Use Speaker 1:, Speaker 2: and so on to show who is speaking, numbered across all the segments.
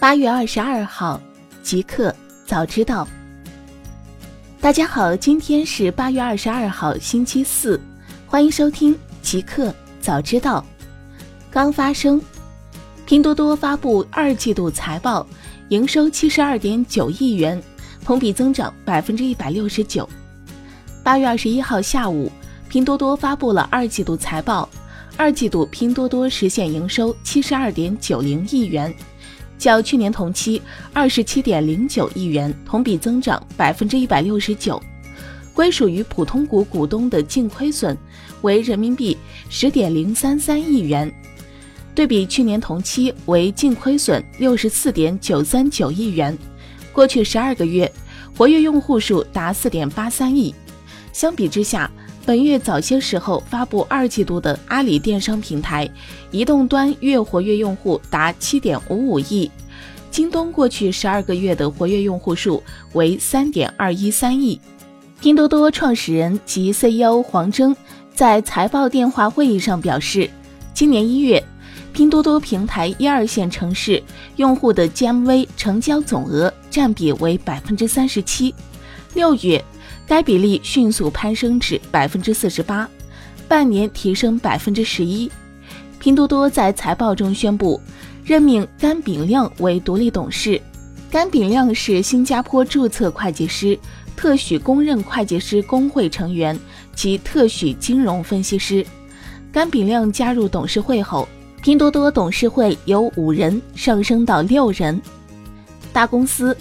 Speaker 1: 八月二十二号，极客早知道。大家好，今天是八月二十二号，星期四，欢迎收听极客早知道。刚发生，拼多多发布二季度财报，营收七十二点九亿元，同比增长百分之一百六十九。八月二十一号下午，拼多多发布了二季度财报，二季度拼多多实现营收七十二点九零亿元。较去年同期二十七点零九亿元，同比增长百分之一百六十九。归属于普通股股东的净亏损为人民币十点零三三亿元，对比去年同期为净亏损六十四点九三九亿元。过去十二个月，活跃用户数达四点八三亿。相比之下，本月早些时候发布二季度的阿里电商平台，移动端月活跃用户达七点五五亿；京东过去十二个月的活跃用户数为三点二一三亿。拼多多创始人及 CEO 黄峥在财报电话会议上表示，今年一月，拼多多平台一二线城市用户的 GMV 成交总额占比为百分之三十七。六月。该比例迅速攀升至百分之四十八，半年提升百分之十一。拼多多在财报中宣布任命甘炳亮为独立董事。甘炳亮是新加坡注册会计师、特许公认会计师工会成员及特许金融分析师。甘炳亮加入董事会后，拼多多董事会由五人上升到六人。大公司。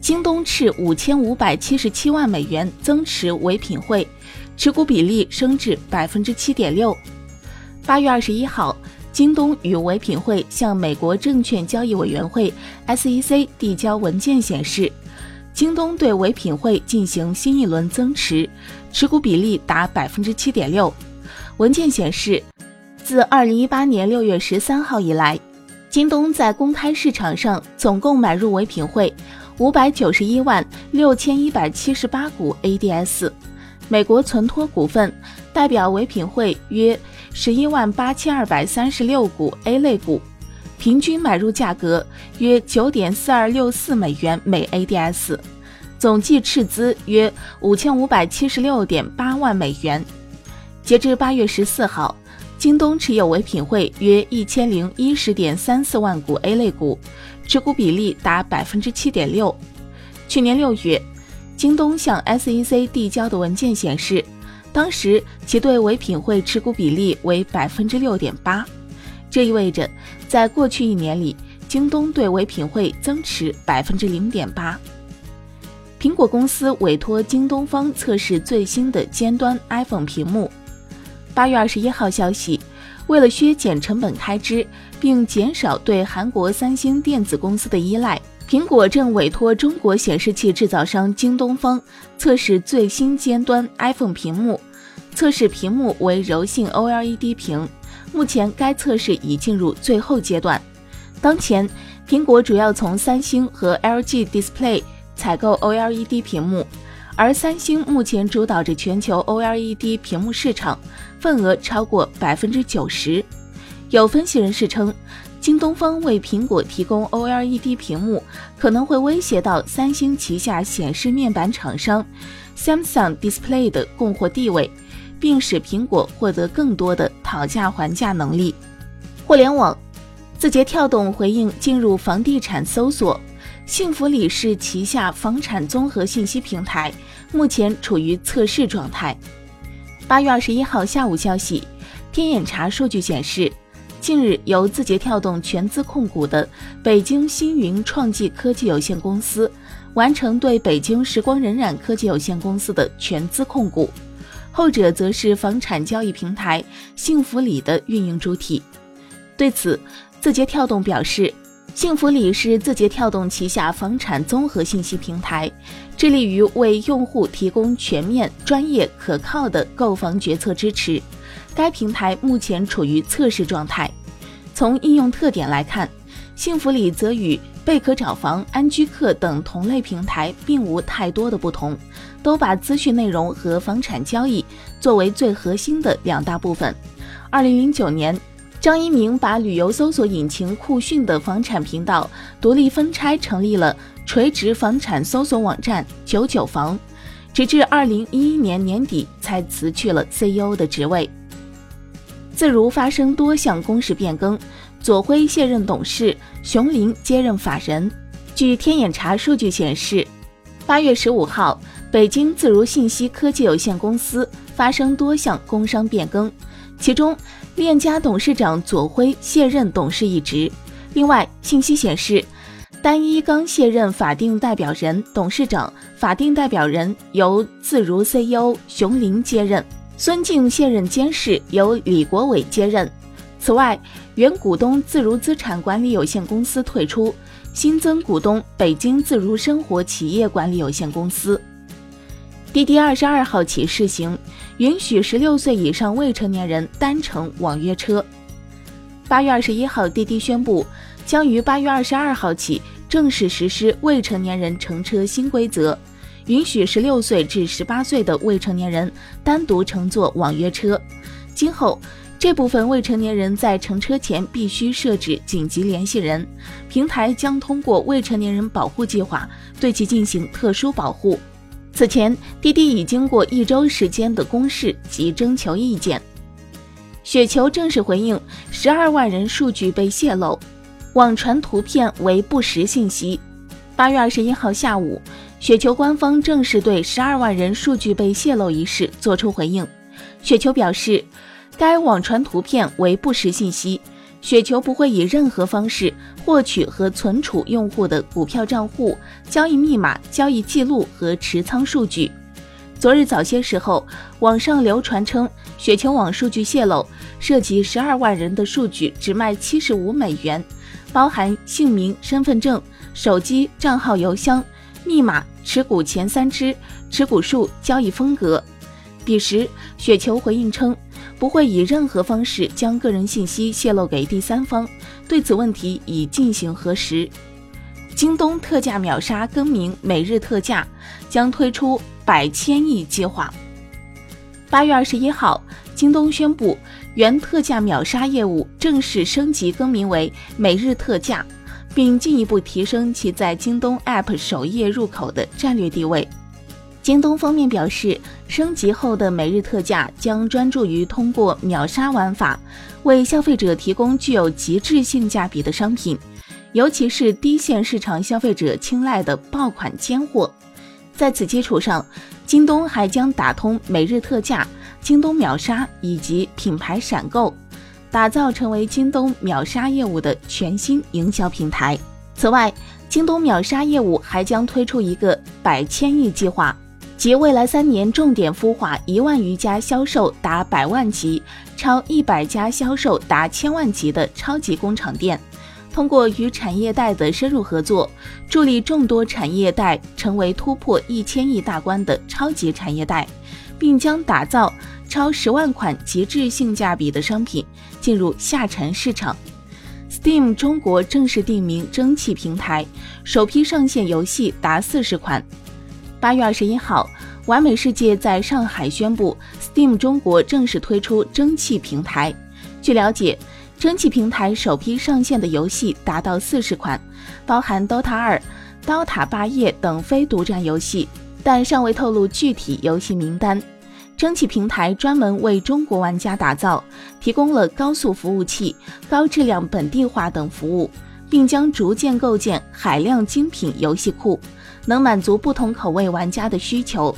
Speaker 1: 京东斥五千五百七十七万美元增持唯品会，持股比例升至百分之七点六。八月二十一号，京东与唯品会向美国证券交易委员会 （SEC） 递交文件，显示京东对唯品会进行新一轮增持，持股比例达百分之七点六。文件显示，自二零一八年六月十三号以来，京东在公开市场上总共买入唯品会。五百九十一万六千一百七十八股 ADS，美国存托股份代表唯品会约十一万八千二百三十六股 A 类股，平均买入价格约九点四二六四美元每 ADS，总计斥资约五千五百七十六点八万美元。截至八月十四号。京东持有唯品会约一千零一十点三四万股 A 类股，持股比例达百分之七点六。去年六月，京东向 SEC 递交的文件显示，当时其对唯品会持股比例为百分之六点八，这意味着在过去一年里，京东对唯品会增持百分之零点八。苹果公司委托京东方测试最新的尖端 iPhone 屏幕。八月二十一号消息，为了削减成本开支，并减少对韩国三星电子公司的依赖，苹果正委托中国显示器制造商京东方测试最新尖端 iPhone 屏幕。测试屏幕为柔性 OLED 屏，目前该测试已进入最后阶段。当前，苹果主要从三星和 LG Display 采购 OLED 屏幕。而三星目前主导着全球 OLED 屏幕市场，份额超过百分之九十。有分析人士称，京东方为苹果提供 OLED 屏幕，可能会威胁到三星旗下显示面板厂商 Samsung Display 的供货地位，并使苹果获得更多的讨价还价能力。互联网，字节跳动回应进入房地产搜索。幸福里是旗下房产综合信息平台，目前处于测试状态。八月二十一号下午消息，天眼查数据显示，近日由字节跳动全资控股的北京星云创纪科技有限公司完成对北京时光荏苒科技有限公司的全资控股，后者则是房产交易平台幸福里的运营主体。对此，字节跳动表示。幸福里是字节跳动旗下房产综合信息平台，致力于为用户提供全面、专业、可靠的购房决策支持。该平台目前处于测试状态。从应用特点来看，幸福里则与贝壳找房、安居客等同类平台并无太多的不同，都把资讯内容和房产交易作为最核心的两大部分。二零零九年。张一鸣把旅游搜索引擎酷讯的房产频道独立分拆，成立了垂直房产搜索网站九九房，直至二零一一年年底才辞去了 CEO 的职位。自如发生多项公事变更，左晖卸任董事，熊林接任法人。据天眼查数据显示，八月十五号，北京自如信息科技有限公司发生多项工商变更，其中。链家董事长左晖卸任董事一职。另外，信息显示，单一刚卸任法定代表人、董事长，法定代表人由自如 CEO 熊林接任，孙静卸任监事，由李国伟接任。此外，原股东自如资产管理有限公司退出，新增股东北京自如生活企业管理有限公司。滴滴二十二号起试行，允许十六岁以上未成年人单乘网约车。八月二十一号，滴滴宣布将于八月二十二号起正式实施未成年人乘车新规则，允许十六岁至十八岁的未成年人单独乘坐网约车。今后，这部分未成年人在乘车前必须设置紧急联系人，平台将通过未成年人保护计划对其进行特殊保护。此前，滴滴已经过一周时间的公示及征求意见。雪球正式回应十二万人数据被泄露，网传图片为不实信息。八月二十一号下午，雪球官方正式对十二万人数据被泄露一事作出回应。雪球表示，该网传图片为不实信息。雪球不会以任何方式获取和存储用户的股票账户、交易密码、交易记录和持仓数据。昨日早些时候，网上流传称雪球网数据泄露，涉及十二万人的数据，只卖七十五美元，包含姓名、身份证、手机账号、邮箱、密码、持股前三只、持股数、交易风格。彼时，雪球回应称。不会以任何方式将个人信息泄露给第三方，对此问题已进行核实。京东特价秒杀更名每日特价，将推出百千亿计划。八月二十一号，京东宣布原特价秒杀业务正式升级更名为每日特价，并进一步提升其在京东 App 首页入口的战略地位。京东方面表示，升级后的每日特价将专注于通过秒杀玩法，为消费者提供具有极致性价比的商品，尤其是低线市场消费者青睐的爆款尖货。在此基础上，京东还将打通每日特价、京东秒杀以及品牌闪购，打造成为京东秒杀业务的全新营销平台。此外，京东秒杀业务还将推出一个百千亿计划。即未来三年重点孵化一万余家销售达百万级、超一百家销售达千万级的超级工厂店，通过与产业带的深入合作，助力众多产业带成为突破一千亿大关的超级产业带，并将打造超十万款极致性价比的商品进入下沉市场。Steam 中国正式定名蒸汽平台，首批上线游戏达四十款。八月二十一号，完美世界在上海宣布，Steam 中国正式推出蒸汽平台。据了解，蒸汽平台首批上线的游戏达到四十款，包含 DOTA 二、刀塔霸业等非独占游戏，但尚未透露具体游戏名单。蒸汽平台专门为中国玩家打造，提供了高速服务器、高质量本地化等服务，并将逐渐构建海量精品游戏库。能满足不同口味玩家的需求。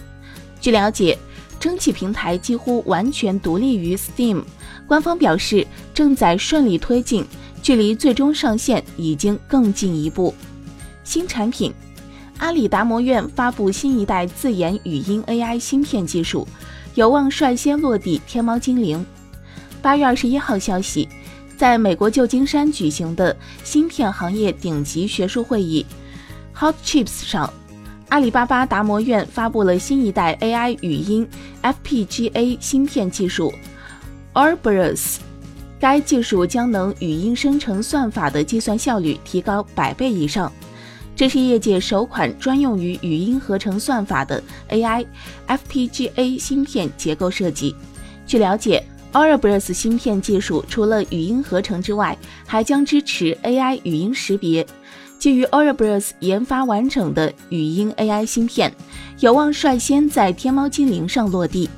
Speaker 1: 据了解，蒸汽平台几乎完全独立于 Steam。官方表示正在顺利推进，距离最终上线已经更进一步。新产品，阿里达摩院发布新一代自研语音 AI 芯片技术，有望率先落地天猫精灵。八月二十一号消息，在美国旧金山举行的芯片行业顶级学术会议。Hot Chips 上，阿里巴巴达摩院发布了新一代 AI 语音 FPGA 芯片技术 Orberus。该技术将能语音生成算法的计算效率提高百倍以上。这是业界首款专用于语音合成算法的 AI FPGA 芯片结构设计。据了解 Aura-Bros 芯片技术除了语音合成之外，还将支持 AI 语音识别。基于 Aura-Bros 研发完整的语音 AI 芯片，有望率先在天猫精灵上落地。